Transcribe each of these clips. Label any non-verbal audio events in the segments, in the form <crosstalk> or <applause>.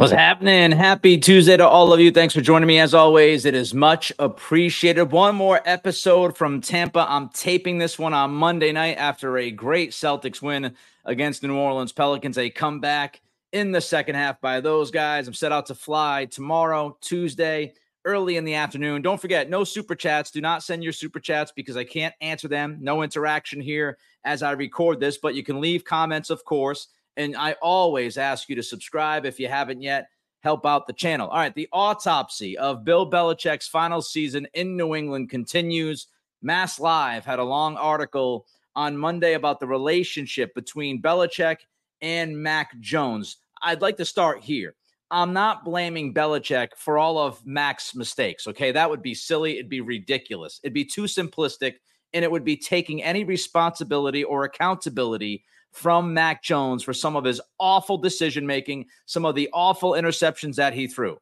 What's happening? Happy Tuesday to all of you. Thanks for joining me. As always, it is much appreciated. One more episode from Tampa. I'm taping this one on Monday night after a great Celtics win against the New Orleans Pelicans. A comeback in the second half by those guys. I'm set out to fly tomorrow, Tuesday, early in the afternoon. Don't forget, no super chats. Do not send your super chats because I can't answer them. No interaction here as I record this, but you can leave comments, of course and I always ask you to subscribe if you haven't yet. Help out the channel. All right. The autopsy of Bill Belichick's final season in New England continues. Mass Live had a long article on Monday about the relationship between Belichick and Mac Jones. I'd like to start here. I'm not blaming Belichick for all of Mac's mistakes. Okay. That would be silly. It'd be ridiculous. It'd be too simplistic. And it would be taking any responsibility or accountability from Mac Jones for some of his awful decision making, some of the awful interceptions that he threw,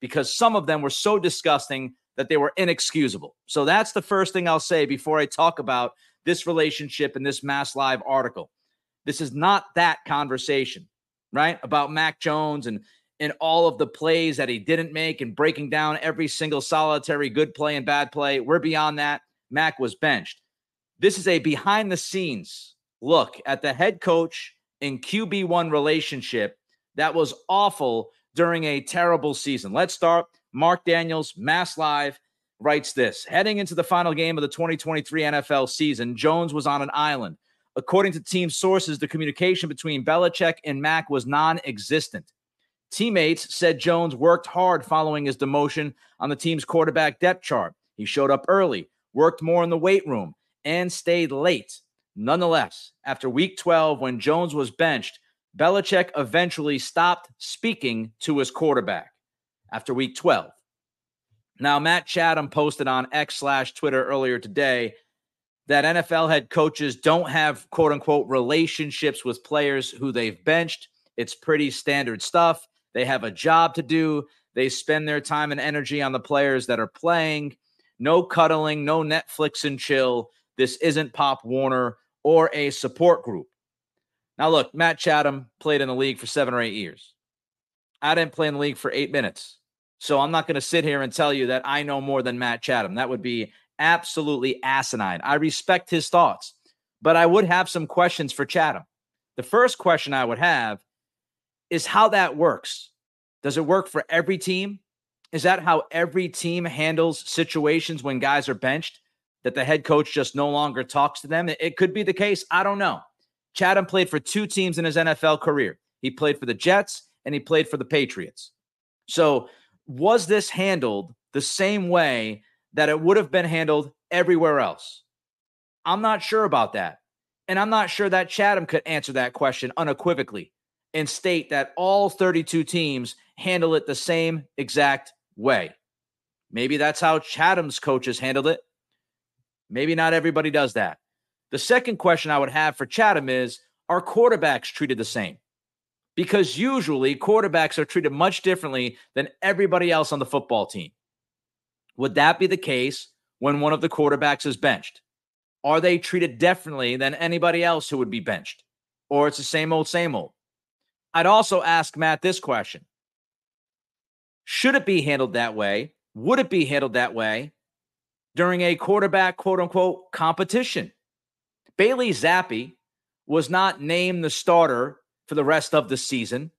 because some of them were so disgusting that they were inexcusable. So that's the first thing I'll say before I talk about this relationship in this Mass Live article. This is not that conversation, right? About Mac Jones and and all of the plays that he didn't make and breaking down every single solitary good play and bad play. We're beyond that. Mac was benched. This is a behind the scenes look at the head coach and QB1 relationship that was awful during a terrible season. Let's start. Mark Daniels, Mass Live, writes this Heading into the final game of the 2023 NFL season, Jones was on an island. According to team sources, the communication between Belichick and Mac was non existent. Teammates said Jones worked hard following his demotion on the team's quarterback depth chart. He showed up early, worked more in the weight room, and stayed late. Nonetheless, after week 12, when Jones was benched, Belichick eventually stopped speaking to his quarterback after week 12. Now, Matt Chatham posted on X slash Twitter earlier today that NFL head coaches don't have quote unquote relationships with players who they've benched. It's pretty standard stuff. They have a job to do. They spend their time and energy on the players that are playing. No cuddling, no Netflix and chill. This isn't Pop Warner or a support group. Now, look, Matt Chatham played in the league for seven or eight years. I didn't play in the league for eight minutes. So I'm not going to sit here and tell you that I know more than Matt Chatham. That would be absolutely asinine. I respect his thoughts, but I would have some questions for Chatham. The first question I would have is how that works. Does it work for every team? Is that how every team handles situations when guys are benched? that the head coach just no longer talks to them. It could be the case. I don't know. Chatham played for two teams in his NFL career. He played for the Jets and he played for the Patriots. So, was this handled the same way that it would have been handled everywhere else? I'm not sure about that. And I'm not sure that Chatham could answer that question unequivocally and state that all 32 teams handle it the same exact way. Maybe that's how Chatham's coaches handled it. Maybe not everybody does that. The second question I would have for Chatham is Are quarterbacks treated the same? Because usually quarterbacks are treated much differently than everybody else on the football team. Would that be the case when one of the quarterbacks is benched? Are they treated differently than anybody else who would be benched? Or it's the same old, same old? I'd also ask Matt this question Should it be handled that way? Would it be handled that way during a quarterback quote unquote competition. Bailey Zappe was not named the starter for the rest of the season.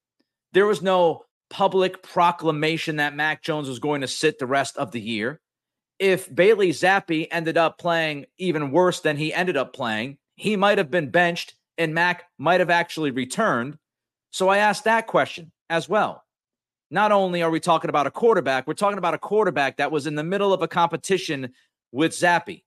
There was no public proclamation that Mac Jones was going to sit the rest of the year. If Bailey Zappe ended up playing even worse than he ended up playing, he might have been benched and Mac might have actually returned. So I asked that question as well. Not only are we talking about a quarterback, we're talking about a quarterback that was in the middle of a competition with Zappe.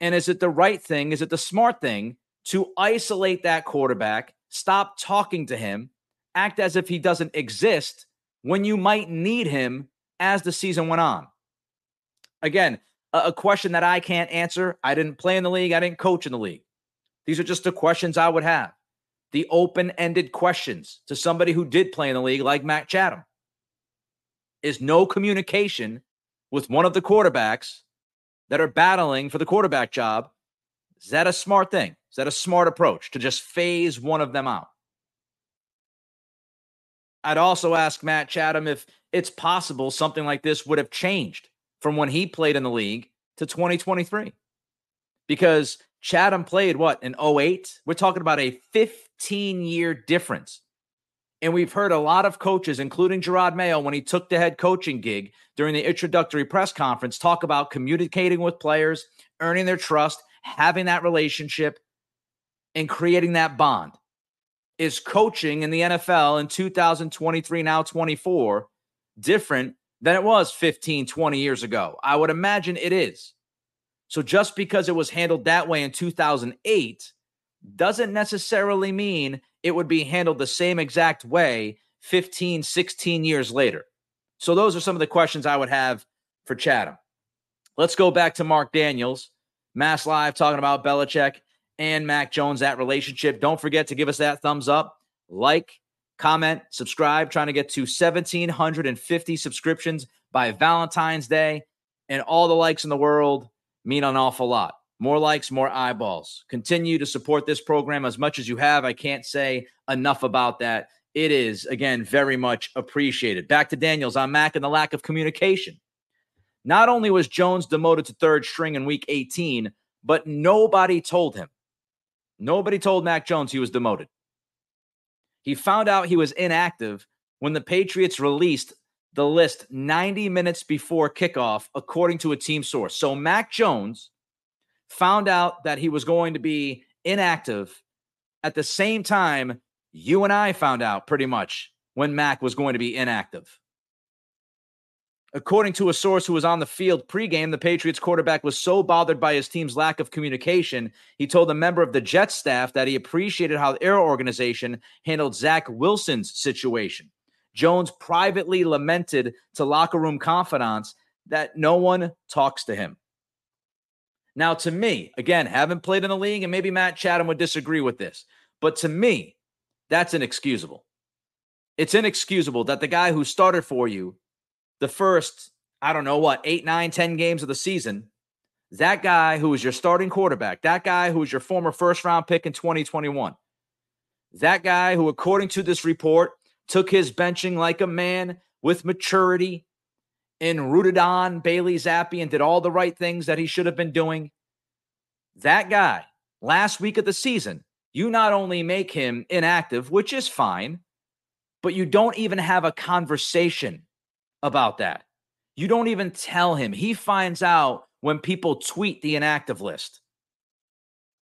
And is it the right thing? Is it the smart thing to isolate that quarterback, stop talking to him, act as if he doesn't exist when you might need him as the season went on? Again, a, a question that I can't answer. I didn't play in the league, I didn't coach in the league. These are just the questions I would have. The open ended questions to somebody who did play in the league, like Matt Chatham is no communication with one of the quarterbacks that are battling for the quarterback job. Is that a smart thing? Is that a smart approach to just phase one of them out? I'd also ask Matt Chatham if it's possible something like this would have changed from when he played in the league to 2023. Because Chatham played what in 08? We're talking about a 15 year difference. And we've heard a lot of coaches, including Jerod Mayo, when he took the head coaching gig during the introductory press conference, talk about communicating with players, earning their trust, having that relationship, and creating that bond. Is coaching in the NFL in 2023, now 24, different than it was 15, 20 years ago? I would imagine it is. So just because it was handled that way in 2008 doesn't necessarily mean it would be handled the same exact way 15, 16 years later. So those are some of the questions I would have for Chatham. Let's go back to Mark Daniels, Mass Live, talking about Belichick and Mac Jones, that relationship. Don't forget to give us that thumbs up, like, comment, subscribe, trying to get to 1,750 subscriptions by Valentine's Day. And all the likes in the world mean an awful lot. More likes, more eyeballs. Continue to support this program as much as you have. I can't say enough about that. It is, again, very much appreciated. Back to Daniels on Mac and the lack of communication. Not only was Jones demoted to third string in week 18, but nobody told him. Nobody told Mac Jones he was demoted. He found out he was inactive when the Patriots released the list 90 minutes before kickoff, according to a team source. So Mac Jones found out that he was going to be inactive at the same time you and I found out pretty much when Mac was going to be inactive. According to a source who was on the field pregame, the Patriots quarterback was so bothered by his team's lack of communication, he told a member of the Jets staff that he appreciated how their organization handled Zach Wilson's situation. Jones privately lamented to locker room confidants that no one talks to him. Now, to me, again, haven't played in the league, and maybe Matt Chatham would disagree with this, but to me, that's inexcusable. It's inexcusable that the guy who started for you the first, I don't know what, eight, nine, ten games of the season, that guy who was your starting quarterback, that guy who was your former first round pick in 2021, that guy who, according to this report, took his benching like a man with maturity and rooted on Bailey Zappe and did all the right things that he should have been doing. That guy, last week of the season, you not only make him inactive, which is fine, but you don't even have a conversation about that. You don't even tell him. He finds out when people tweet the inactive list.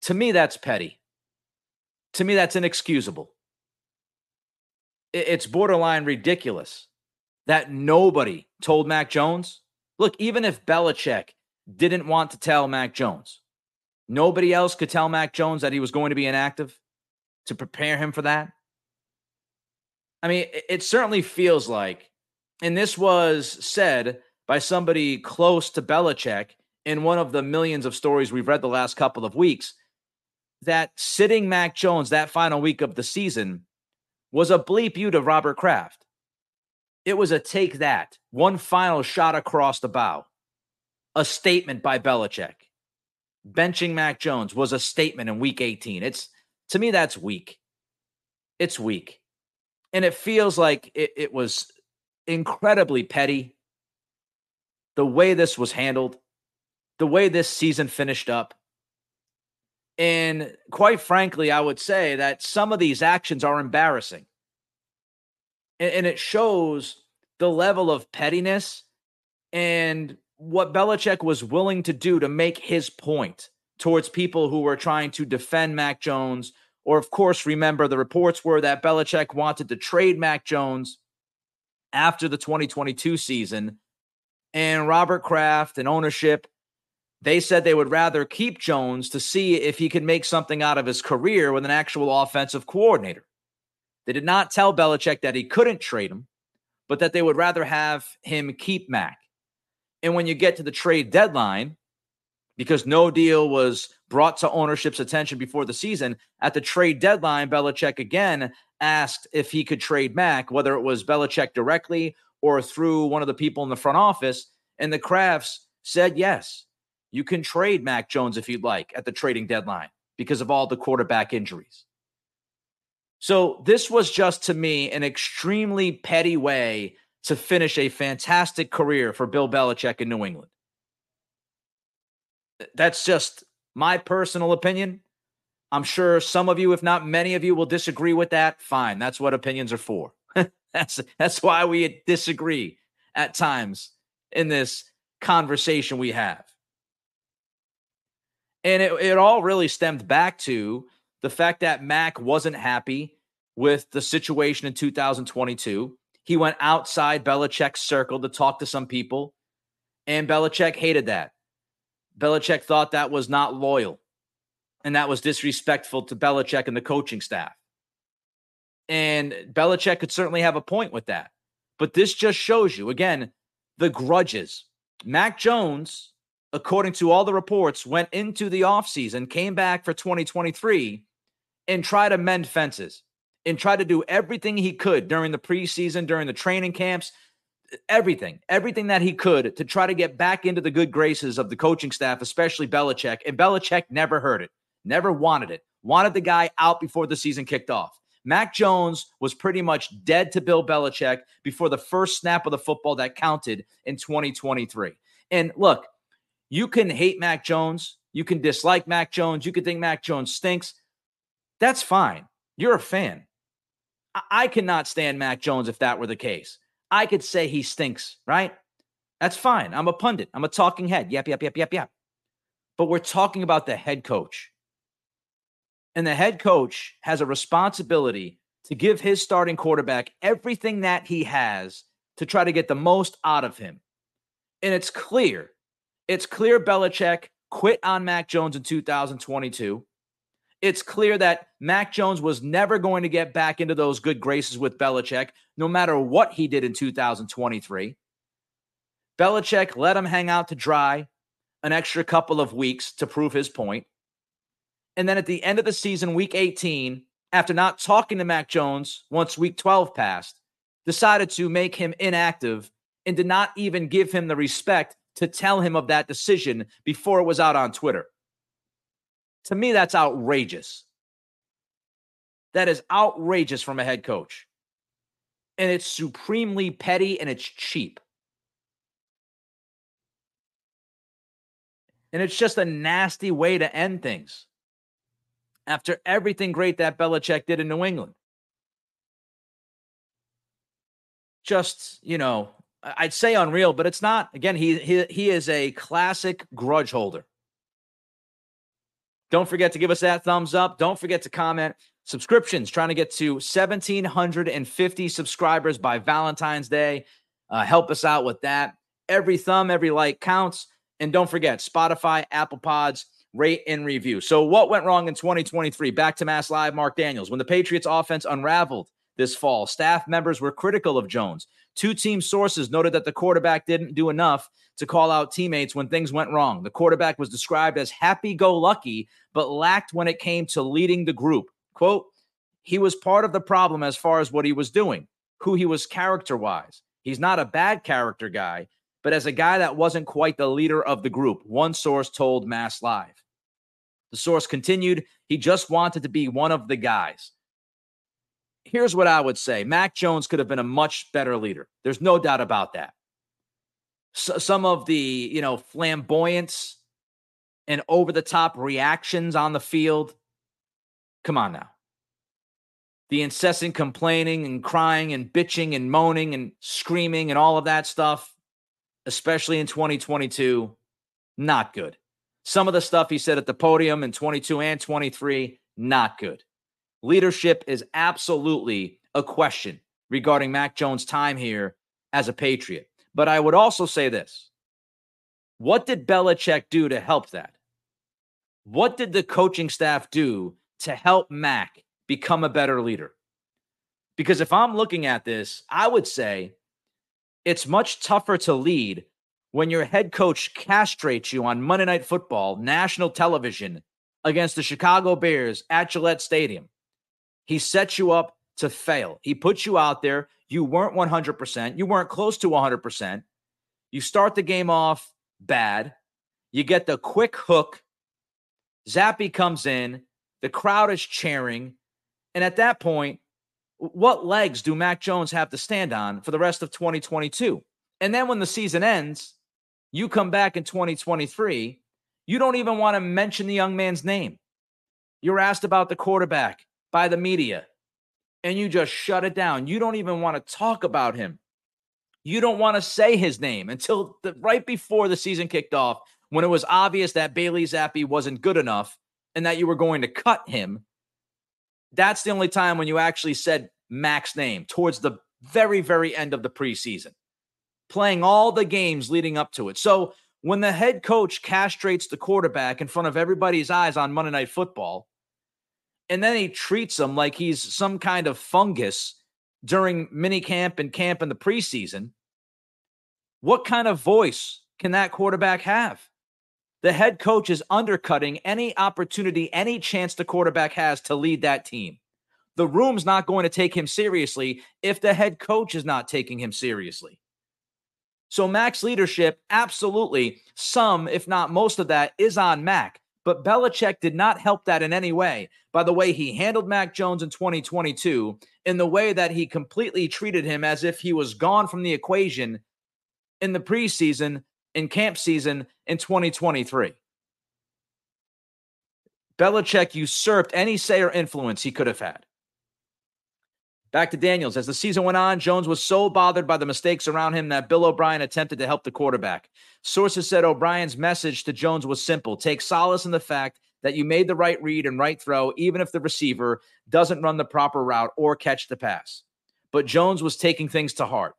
To me, that's petty. To me, that's inexcusable. It's borderline ridiculous that nobody told Mac Jones. Look, even if Belichick didn't want to tell Mac Jones, nobody else could tell Mac Jones that he was going to be inactive to prepare him for that. I mean, it certainly feels like, and this was said by somebody close to Belichick in one of the millions of stories we've read the last couple of weeks, that sitting Mac Jones that final week of the season was a bleep you to Robert Kraft. It was a take that, one final shot across the bow, a statement by Belichick. Benching Mac Jones was a statement in week 18. It's to me, that's weak. It's weak. And it feels like it, it was incredibly petty. The way this was handled, the way this season finished up. And quite frankly, I would say that some of these actions are embarrassing and, and it shows the level of pettiness and what Belichick was willing to do to make his point towards people who were trying to defend Mac Jones. Or, of course, remember the reports were that Belichick wanted to trade Mac Jones after the 2022 season. And Robert Kraft and ownership, they said they would rather keep Jones to see if he could make something out of his career with an actual offensive coordinator. They did not tell Belichick that he couldn't trade him, but that they would rather have him keep Mac. And when you get to the trade deadline, because no deal was brought to ownership's attention before the season, at the trade deadline, Belichick again asked if he could trade Mac, whether it was Belichick directly or through one of the people in the front office. And the Krafts said, yes, you can trade Mac Jones if you'd like at the trading deadline because of all the quarterback injuries. So this was just to me an extremely petty way to finish a fantastic career for Bill Belichick in New England. That's just my personal opinion. I'm sure some of you, if not many of you, will disagree with that. Fine. That's what opinions are for. <laughs> that's that's why we disagree at times in this conversation we have. And it, it all really stemmed back to the fact that Mac wasn't happy with the situation in 2022. He went outside Belichick's circle to talk to some people, and Belichick hated that. Belichick thought that was not loyal and that was disrespectful to Belichick and the coaching staff. And Belichick could certainly have a point with that. But this just shows you, again, the grudges. Mac Jones, according to all the reports, went into the offseason, came back for 2023, and tried to mend fences and tried to do everything he could during the preseason, during the training camps, everything, everything that he could to try to get back into the good graces of the coaching staff, especially Belichick. And Belichick never heard it, never wanted it, wanted the guy out before the season kicked off. Mac Jones was pretty much dead to Bill Belichick before the first snap of the football that counted in 2023. And look, you can hate Mac Jones, you can dislike Mac Jones, you can think Mac Jones stinks. That's fine. You're a fan. I, cannot stand Mac Jones if that were the case. I could say he stinks, right? That's fine. I'm a pundit. I'm a talking head. Yep, yep, yep, yep, yep. But we're talking about the head coach. And the head coach has a responsibility to give his starting quarterback everything that he has to try to get the most out of him. And it's clear, it's clear Belichick quit on Mac Jones in 2022 it's clear that Mac Jones was never going to get back into those good graces with Belichick, no matter what he did in 2023. Belichick let him hang out to dry an extra couple of weeks to prove his point. And then at the end of the season, week 18, after not talking to Mac Jones once week 12 passed, decided to make him inactive and did not even give him the respect to tell him of that decision before it was out on Twitter. To me, that's outrageous. That is outrageous from a head coach. And it's supremely petty and it's cheap. And it's just a nasty way to end things after everything great that Belichick did in New England. Just, you know, I'd say unreal, but it's not. Again, he he he is a classic grudge holder. Don't forget to give us that thumbs up. Don't forget to comment. Subscriptions, trying to get to 1,750 subscribers by Valentine's Day. Uh, help us out with that. Every thumb, every like counts. And don't forget Spotify, Apple Pods, rate and review. So, what went wrong in 2023? Back to Mass Live, Mark Daniels. When the Patriots offense unraveled this fall, staff members were critical of Jones. Two team sources noted that the quarterback didn't do enough to call out teammates when things went wrong. The quarterback was described as happy go lucky, but lacked when it came to leading the group. Quote, he was part of the problem as far as what he was doing, who he was character wise. He's not a bad character guy, but as a guy that wasn't quite the leader of the group, one source told Mass Live. The source continued, he just wanted to be one of the guys. Here's what I would say Mac Jones could have been a much better leader. There's no doubt about that some of the you know flamboyance and over the top reactions on the field. Come on now. The incessant complaining and crying and bitching and moaning and screaming and all of that stuff, especially in 2022, not good. Some of the stuff he said at the podium in 22 and 23, not good. Leadership is absolutely a question regarding Mac Jones' time here as a Patriot. But I would also say this what did Belichick do to help that? What did the coaching staff do to help Mac become a better leader? Because if I'm looking at this, I would say it's much tougher to lead when your head coach castrates you on Monday Night Football, national television against the Chicago Bears at Gillette Stadium. He sets you up to fail. He puts you out there. You weren't 100%. You weren't close to 100%. You start the game off bad. You get the quick hook. Zappe comes in. The crowd is cheering. And at that point, what legs do Mac Jones have to stand on for the rest of 2022? And then when the season ends, you come back in 2023, you don't even want to mention the young man's name. You're asked about the quarterback by the media, and you just shut it down. You don't even want to talk about him. You don't want to say his name until the, right before the season kicked off when it was obvious that Bailey Zappe wasn't good enough and that you were going to cut him. That's the only time when you actually said Mac's name towards the very, very end of the preseason, playing all the games leading up to it. So when the head coach castrates the quarterback in front of everybody's eyes on Monday Night Football, and then he treats him like he's some kind of fungus during mini camp and camp in the preseason, what kind of voice can that quarterback have? The head coach is undercutting any opportunity, any chance the quarterback has to lead that team. The room's not going to take him seriously if the head coach is not taking him seriously. So, Mac's leadership, absolutely, some, if not most of that, is on Mac. But Belichick did not help that in any way by the way he handled Mac Jones in 2022, in the way that he completely treated him as if he was gone from the equation in the preseason, in camp season in 2023. Belichick usurped any say or influence he could have had. Back to Daniels. As the season went on, Jones was so bothered by the mistakes around him that Bill O'Brien attempted to help the quarterback. Sources said O'Brien's message to Jones was simple take solace in the fact that you made the right read and right throw, even if the receiver doesn't run the proper route or catch the pass. But Jones was taking things to heart,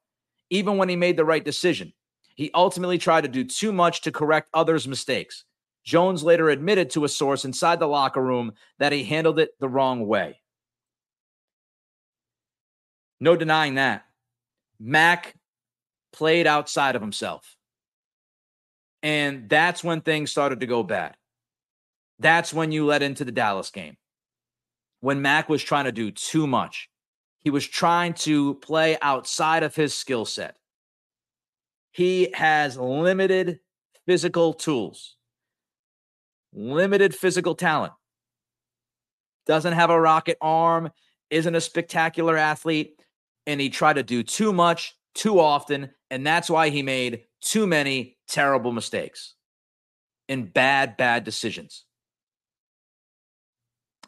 even when he made the right decision. He ultimately tried to do too much to correct others' mistakes. Jones later admitted to a source inside the locker room that he handled it the wrong way. No denying that. Mac played outside of himself. And that's when things started to go bad. That's when you led into the Dallas game. When Mac was trying to do too much, he was trying to play outside of his skill set. He has limited physical tools, limited physical talent, doesn't have a rocket arm, isn't a spectacular athlete and he tried to do too much too often. And that's why he made too many terrible mistakes and bad, bad decisions.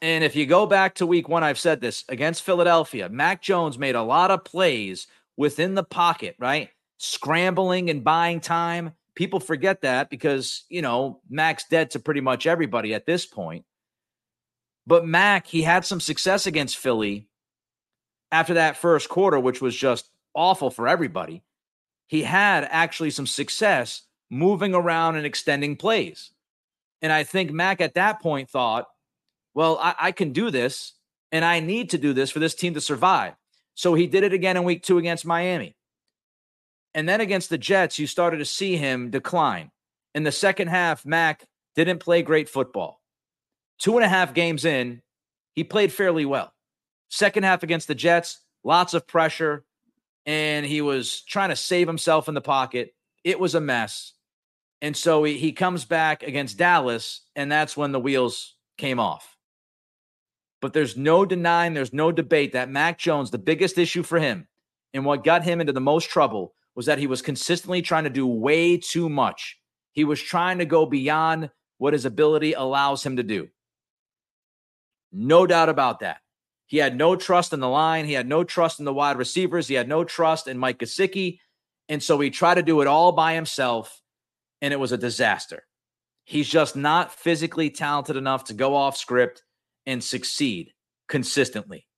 And if you go back to week one, I've said this against Philadelphia, Mac Jones made a lot of plays within the pocket, right? Scrambling and buying time. People forget that because, you know, Mac's dead to pretty much everybody at this point. But Mac, he had some success against Philly after that first quarter, which was just awful for everybody, he had actually some success moving around and extending plays. And I think Mac at that point thought, well, I, I, can do this and I need to do this for this team to survive. So he did it again in week two against Miami. And then against the Jets, you started to see him decline. In the second half, Mac didn't play great football. Two and a half games in, he played fairly well. Second half against the Jets, lots of pressure, and he was trying to save himself in the pocket. It was a mess. And so he, he comes back against Dallas, and that's when the wheels came off. But there's no denying, there's no debate that Mac Jones, the biggest issue for him and what got him into the most trouble was that he was consistently trying to do way too much. He was trying to go beyond what his ability allows him to do. No doubt about that. He had no trust in the line. He had no trust in the wide receivers. He had no trust in Mike Gesicki. And so he tried to do it all by himself, and it was a disaster. He's just not physically talented enough to go off script and succeed consistently.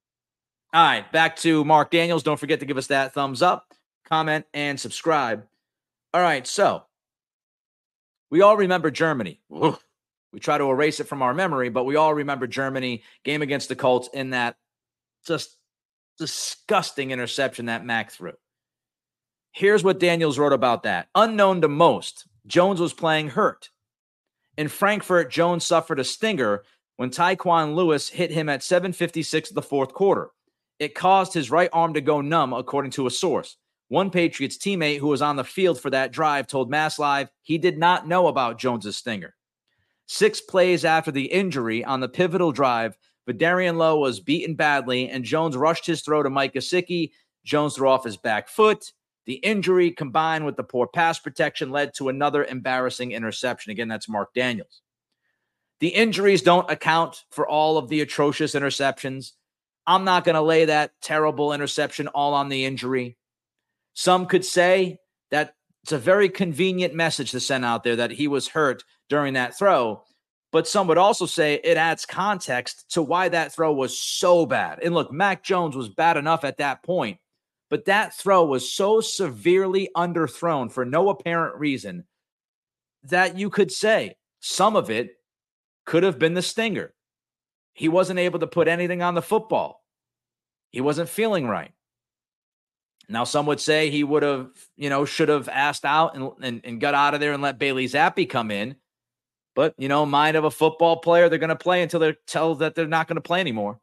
All right, back to Mark Daniels. Don't forget to give us that thumbs up, comment, and subscribe. All right, so we all remember Germany. We try to erase it from our memory, but we all remember Germany game against the Colts in that just disgusting interception that Mac threw. Here's what Daniels wrote about that. Unknown to most, Jones was playing hurt. In Frankfurt, Jones suffered a stinger when Tyquan Lewis hit him at 7:56 of the fourth quarter. It caused his right arm to go numb, according to a source. One Patriots teammate who was on the field for that drive told Mass Live he did not know about Jones's stinger. Six plays after the injury on the pivotal drive, Vederian Lowe was beaten badly, and Jones rushed his throw to Mike Gesicki. Jones threw off his back foot. The injury combined with the poor pass protection led to another embarrassing interception. Again, that's Mark Daniels. The injuries don't account for all of the atrocious interceptions. I'm not going to lay that terrible interception all on the injury. Some could say that it's a very convenient message to send out there that he was hurt during that throw. But some would also say it adds context to why that throw was so bad. And look, Mac Jones was bad enough at that point, but that throw was so severely underthrown for no apparent reason that you could say some of it could have been the stinger. He wasn't able to put anything on the football. He wasn't feeling right. Now, some would say he would have, you know, should have asked out and, and, and got out of there and let Bailey Zappe come in. But, you know, mind of a football player, they're going to play until they're told that they're not going to play anymore.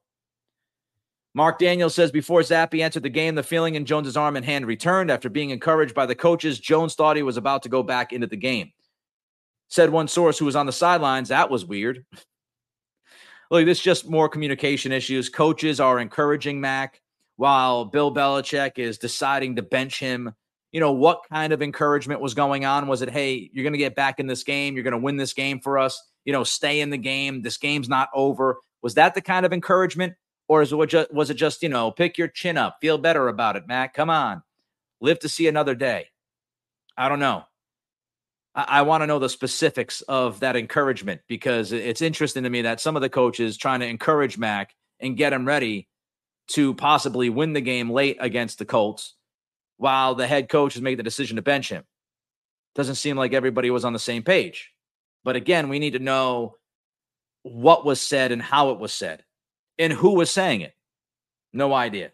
Mark Daniels says before Zappe entered the game, the feeling in Jones's arm and hand returned. After being encouraged by the coaches, Jones thought he was about to go back into the game. Said one source who was on the sidelines, that was weird. <laughs> Look, this is just more communication issues. Coaches are encouraging Mac while Bill Belichick is deciding to bench him you know, what kind of encouragement was going on? Was it, hey, you're going to get back in this game. You're going to win this game for us. You know, stay in the game. This game's not over. Was that the kind of encouragement? Or is it just, was it just, you know, pick your chin up, feel better about it, Matt? Come on, live to see another day. I don't know. I, I want to know the specifics of that encouragement because it's interesting to me that some of the coaches trying to encourage Mac and get him ready to possibly win the game late against the Colts while the head coach has made the decision to bench him. Doesn't seem like everybody was on the same page. But again, we need to know what was said and how it was said and who was saying it. No idea.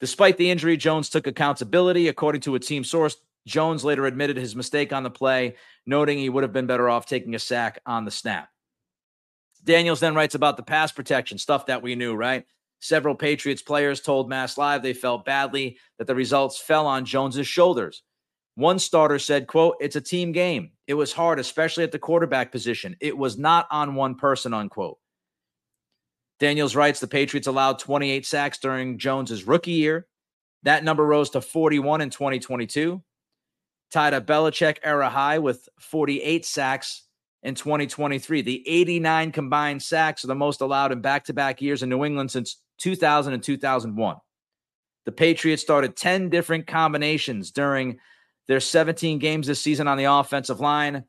Despite the injury, Jones took accountability. According to a team source, Jones later admitted his mistake on the play, noting he would have been better off taking a sack on the snap. Daniels then writes about the pass protection, stuff that we knew, right? Several Patriots players told Mass Live they felt badly that the results fell on Jones's shoulders. One starter said, quote, it's a team game. It was hard, especially at the quarterback position. It was not on one person, unquote. Daniels writes the Patriots allowed 28 sacks during Jones's rookie year. That number rose to 41 in 2022, tied a Belichick era high with 48 sacks in 2023. The 89 combined sacks are the most allowed in back to back years in New England since 2000 and 2001. The Patriots started 10 different combinations during their 17 games this season on the offensive line.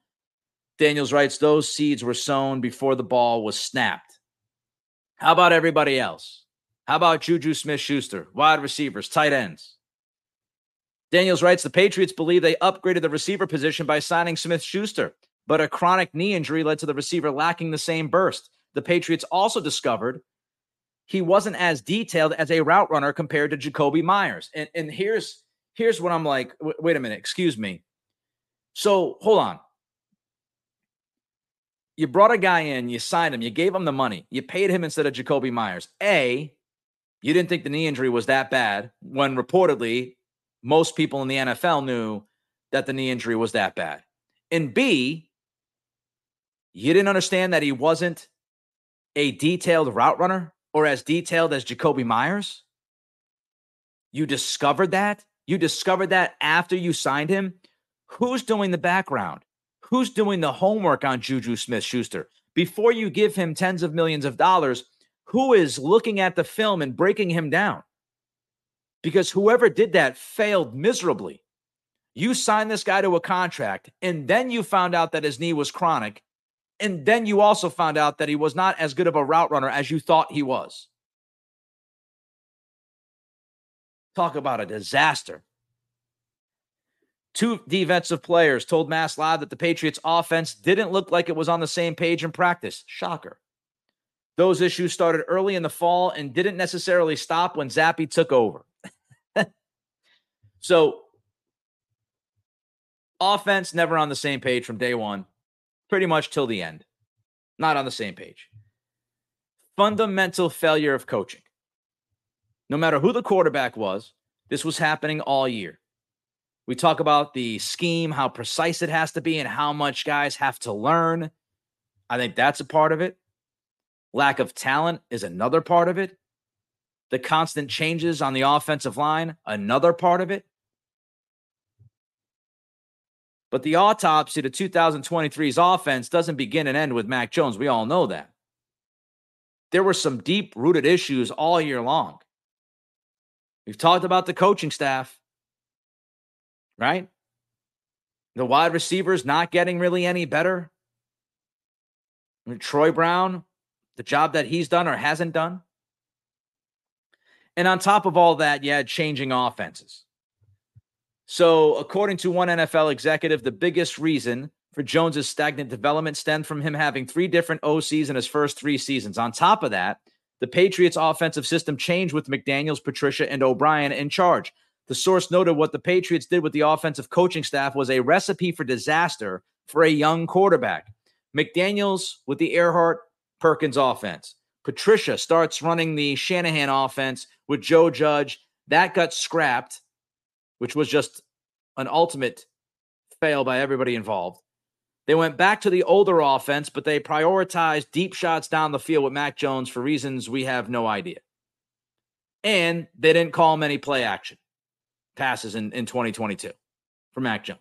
Daniels writes those seeds were sown before the ball was snapped. How about everybody else? How about Juju Smith Schuster, wide receivers, tight ends? Daniels writes the Patriots believe they upgraded the receiver position by signing Smith Schuster, but a chronic knee injury led to the receiver lacking the same burst. The Patriots also discovered he wasn't as detailed as a route runner compared to Jakobi Meyers. And, and here's here's what I'm like. W- wait a minute, excuse me. So hold on. You brought a guy in, you signed him, you gave him the money, you paid him instead of Jakobi Meyers. A, you didn't think the knee injury was that bad when reportedly most people in the NFL knew that the knee injury was that bad. And B, you didn't understand that he wasn't a detailed route runner or as detailed as Jakobi Meyers? You discovered that? You discovered that after you signed him? Who's doing the background? Who's doing the homework on Juju Smith Schuster? Before you give him tens of millions of dollars, who is looking at the film and breaking him down? Because whoever did that failed miserably. You signed this guy to a contract, and then you found out that his knee was chronic, and then you also found out that he was not as good of a route runner as you thought he was. Talk about a disaster. Two defensive players told Mass Live that the Patriots' offense didn't look like it was on the same page in practice. Shocker. Those issues started early in the fall and didn't necessarily stop when Zappe took over. <laughs> so, offense never on the same page from day one pretty much till the end. Not on the same page. Fundamental failure of coaching. No matter who the quarterback was, this was happening all year. We talk about the scheme, how precise it has to be, and how much guys have to learn. I think that's a part of it. Lack of talent is another part of it. The constant changes on the offensive line, another part of it. But the autopsy to 2023's offense doesn't begin and end with Mac Jones. We all know that. There were some deep rooted issues all year long. We've talked about the coaching staff, right? The wide receivers not getting really any better. Troy Brown, the job that he's done or hasn't done. And on top of all that, had changing offenses. So, according to one NFL executive, the biggest reason for Jones's stagnant development stemmed from him having three different OCs in his first three seasons. On top of that, the Patriots' offensive system changed with McDaniels, Patricia, and O'Brien in charge. The source noted what the Patriots did with the offensive coaching staff was a recipe for disaster for a young quarterback. McDaniels with the Erhardt Perkins offense. Patricia starts running the Shanahan offense with Joe Judge. That got scrapped which was just an ultimate fail by everybody involved. They went back to the older offense, but they prioritized deep shots down the field with Mac Jones for reasons we have no idea. And they didn't call many play action passes in, in 2022 for Mac Jones.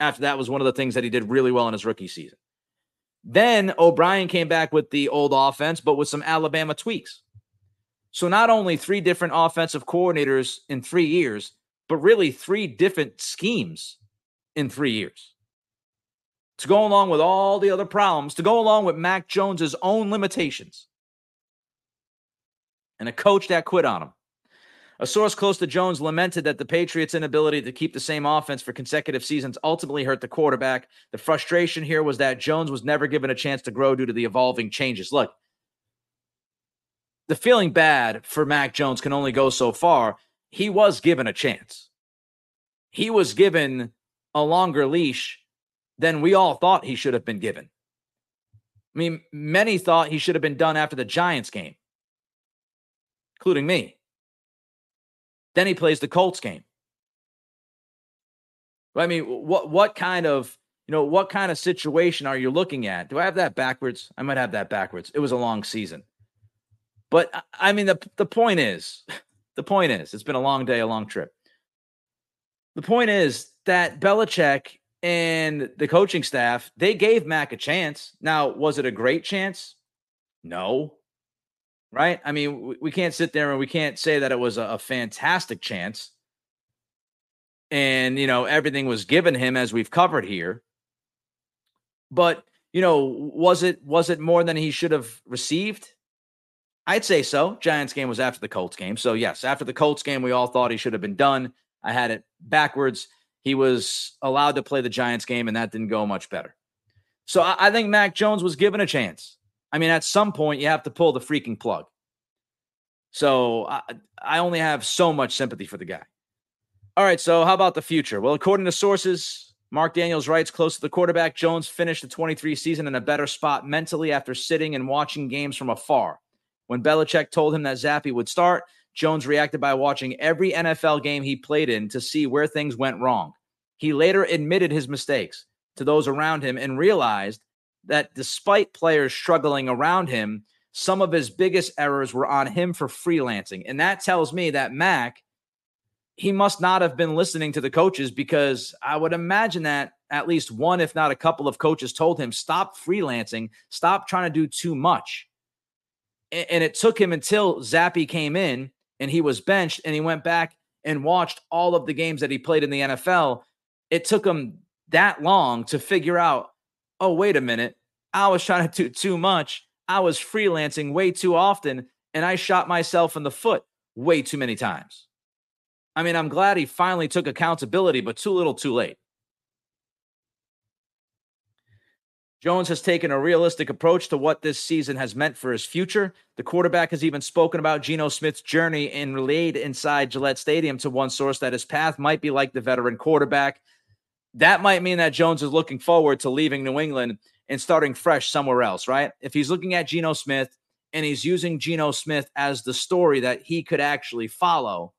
After that was one of the things that he did really well in his rookie season. Then O'Brien came back with the old offense, but with some Alabama tweaks. So not only three different offensive coordinators in three years, but really three different schemes in three years. To go along with all the other problems, to go along with Mac Jones's own limitations, and a coach that quit on him. A source close to Jones lamented that the Patriots' inability to keep the same offense for consecutive seasons ultimately hurt the quarterback. The frustration here was that Jones was never given a chance to grow due to the evolving changes. Look, the feeling bad for Mac Jones can only go so far he was given a chance. He was given a longer leash than we all thought he should have been given. I mean, many thought he should have been done after the Giants game, including me. Then he plays the Colts game. I mean, what what kind of you know what kind of situation are you looking at? Do I have that backwards? I might have that backwards. It was a long season, but I mean the the point is the point is, it's been a long day, a long trip. The point is that Belichick and the coaching staff, they gave Mac a chance. Now, was it a great chance? No. Right? I mean, we, can't sit there and we can't say that it was a, a fantastic chance. And, you know, everything was given him as we've covered here. But, you know, was it was it more than he should have received? I'd say so. Giants game was after the Colts game. So, yes, after the Colts game, we all thought he should have been done. I had it backwards. He was allowed to play the Giants game, and that didn't go much better. So, I, I think Mac Jones was given a chance. I mean, at some point, you have to pull the freaking plug. So, I, I only have so much sympathy for the guy. All right. So, how about the future? Well, according to sources, Mark Daniels writes close to the quarterback, Jones finished the 23 season in a better spot mentally after sitting and watching games from afar. When Belichick told him that Zappe would start, Jones reacted by watching every NFL game he played in to see where things went wrong. He later admitted his mistakes to those around him and realized that despite players struggling around him, some of his biggest errors were on him for freelancing. And that tells me that Mac, he must not have been listening to the coaches because I would imagine that at least one, if not a couple of coaches told him, stop freelancing, stop trying to do too much and it took him until Zappe came in and he was benched and he went back and watched all of the games that he played in the NFL. It took him that long to figure out, oh, wait a minute. I was trying to do too much. I was freelancing way too often and I shot myself in the foot way too many times. I mean, I'm glad he finally took accountability, but too little too late. Jones has taken a realistic approach to what this season has meant for his future. The quarterback has even spoken about Geno Smith's journey and relayed inside Gillette Stadium to one source that his path might be like the veteran quarterback. That might mean that Jones is looking forward to leaving New England and starting fresh somewhere else, right? If he's looking at Geno Smith and he's using Geno Smith as the story that he could actually follow,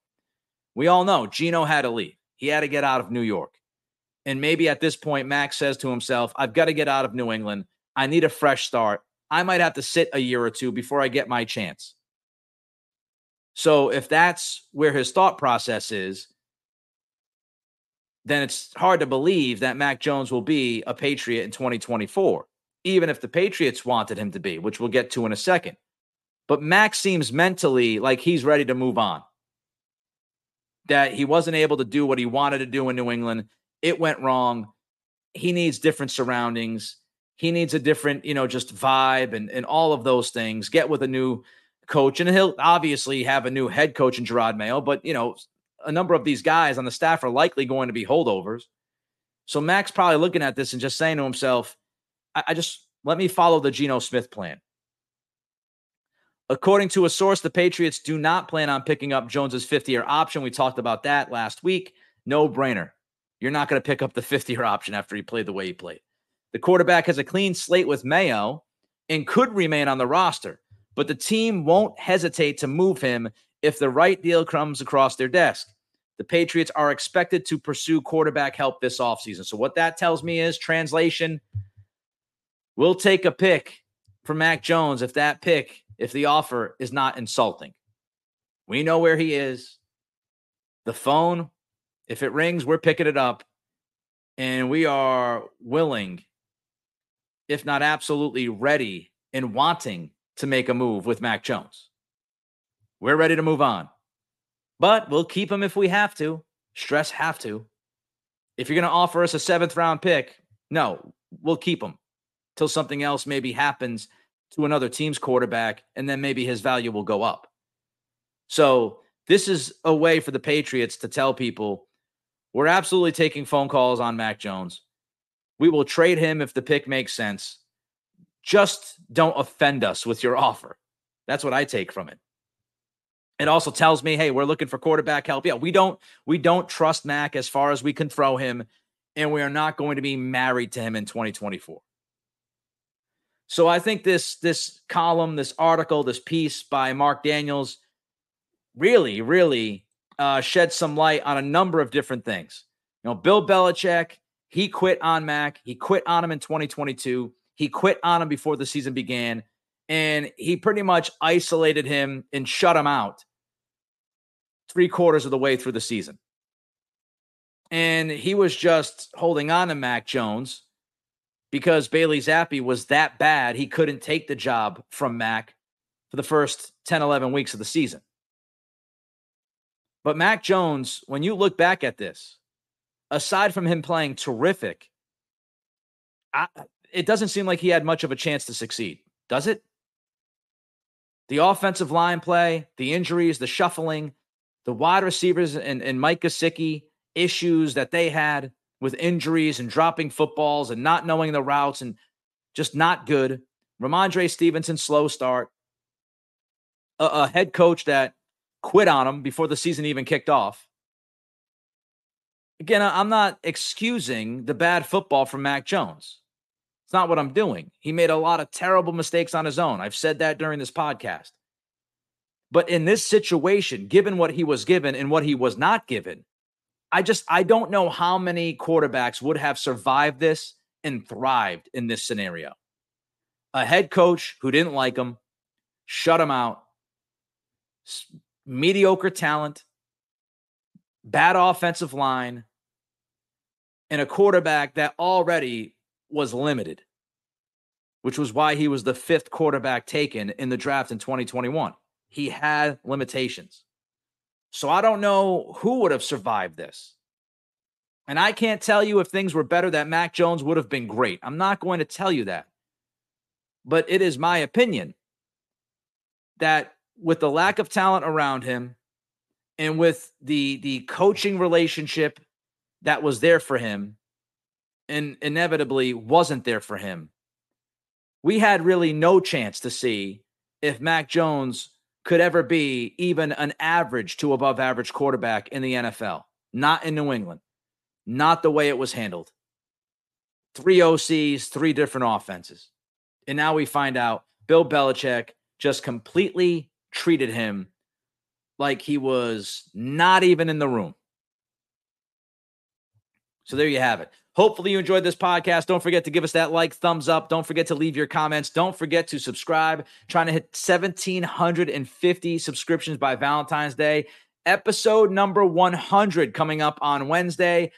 we all know Geno had to leave. He had to get out of New York. And maybe at this point, Max says to himself, I've got to get out of New England. I need a fresh start. I might have to sit a year or two before I get my chance. So if that's where his thought process is, then it's hard to believe that Mac Jones will be a Patriot in 2024, even if the Patriots wanted him to be, which we'll get to in a second. But Mac seems mentally like he's ready to move on. That he wasn't able to do what he wanted to do in New England. It went wrong. He needs different surroundings. He needs a different, you know, just vibe and, and all of those things. Get with a new coach. And he'll obviously have a new head coach in Jerod Mayo, but, you know, a number of these guys on the staff are likely going to be holdovers. So Mac's probably looking at this and just saying to himself, I, I just let me follow the Geno Smith plan. According to a source, the Patriots do not plan on picking up Jones's fifth year option. We talked about that last week. No brainer. You're not going to pick up the fifth year option after he played the way he played. The quarterback has a clean slate with Mayo and could remain on the roster, but the team won't hesitate to move him if the right deal comes across their desk. The Patriots are expected to pursue quarterback help this offseason. So, what that tells me is translation, we'll take a pick for Mac Jones if that pick if the offer is not insulting. We know where he is. The phone, if it rings, we're picking it up. And we are willing, if not absolutely ready and wanting to make a move with Mac Jones. We're ready to move on. But we'll keep him if we have to. Stress have to. If you're going to offer us a seventh round pick, no, we'll keep him till something else maybe happens to another team's quarterback, and then maybe his value will go up. So, this is a way for the Patriots to tell people we're absolutely taking phone calls on Mac Jones. We will trade him if the pick makes sense. Just don't offend us with your <laughs> offer. That's what I take from it. It also tells me, hey, we're looking for quarterback help. Yeah, we don't we don't trust Mac as far as we can throw him, and we are not going to be married to him in 2024. So I think this this column, this article, this piece by Mark Daniels really, really uh, shed some light on a number of different things. You know, Bill Belichick, he quit on Mac. He quit on him in 2022. He quit on him before the season began. And he pretty much isolated him and shut him out three quarters of the way through the season. And he was just holding on to Mac Jones because Bailey Zappe was that bad, he couldn't take the job from Mac for the first 10, 11 weeks of the season. But Mac Jones, when you look back at this, aside from him playing terrific, I, it doesn't seem like he had much of a chance to succeed, does it? The offensive line play, the injuries, the shuffling, the wide receivers and, and Mike Gesicki issues that they had with injuries and dropping footballs and not knowing the routes and just not good. Rhamondre Stevenson, slow start. A, a head coach that quit on him before the season even kicked off. Again, I'm not excusing the bad football from Mac Jones. It's not what I'm doing. He made a lot of terrible mistakes on his own. I've said that during this podcast. But in this situation, given what he was given and what he was not given, I just I don't know how many quarterbacks would have survived this and thrived in this scenario. A head coach who didn't like him, shut him out, mediocre talent, bad offensive line, and a quarterback that already was limited, which was why he was the fifth quarterback taken in the draft in 2021. He had limitations. So I don't know who would have survived this. And I can't tell you if things were better that Mac Jones would have been great. I'm not going to tell you that. But it is my opinion that with the lack of talent around him and with the the coaching relationship that was there for him and inevitably wasn't there for him, we had really no chance to see if Mac Jones could ever be even an average to above average quarterback in the NFL. Not in New England. Not the way it was handled. Three OCs, three different offenses. And now we find out Bill Belichick just completely treated him like he was not even in the room. So there you have it. Hopefully, you enjoyed this podcast. Don't forget to give us that like, thumbs up. Don't forget to leave your comments. Don't forget to subscribe. Trying to hit 1,750 subscriptions by Valentine's Day. Episode number 100 coming up on Wednesday.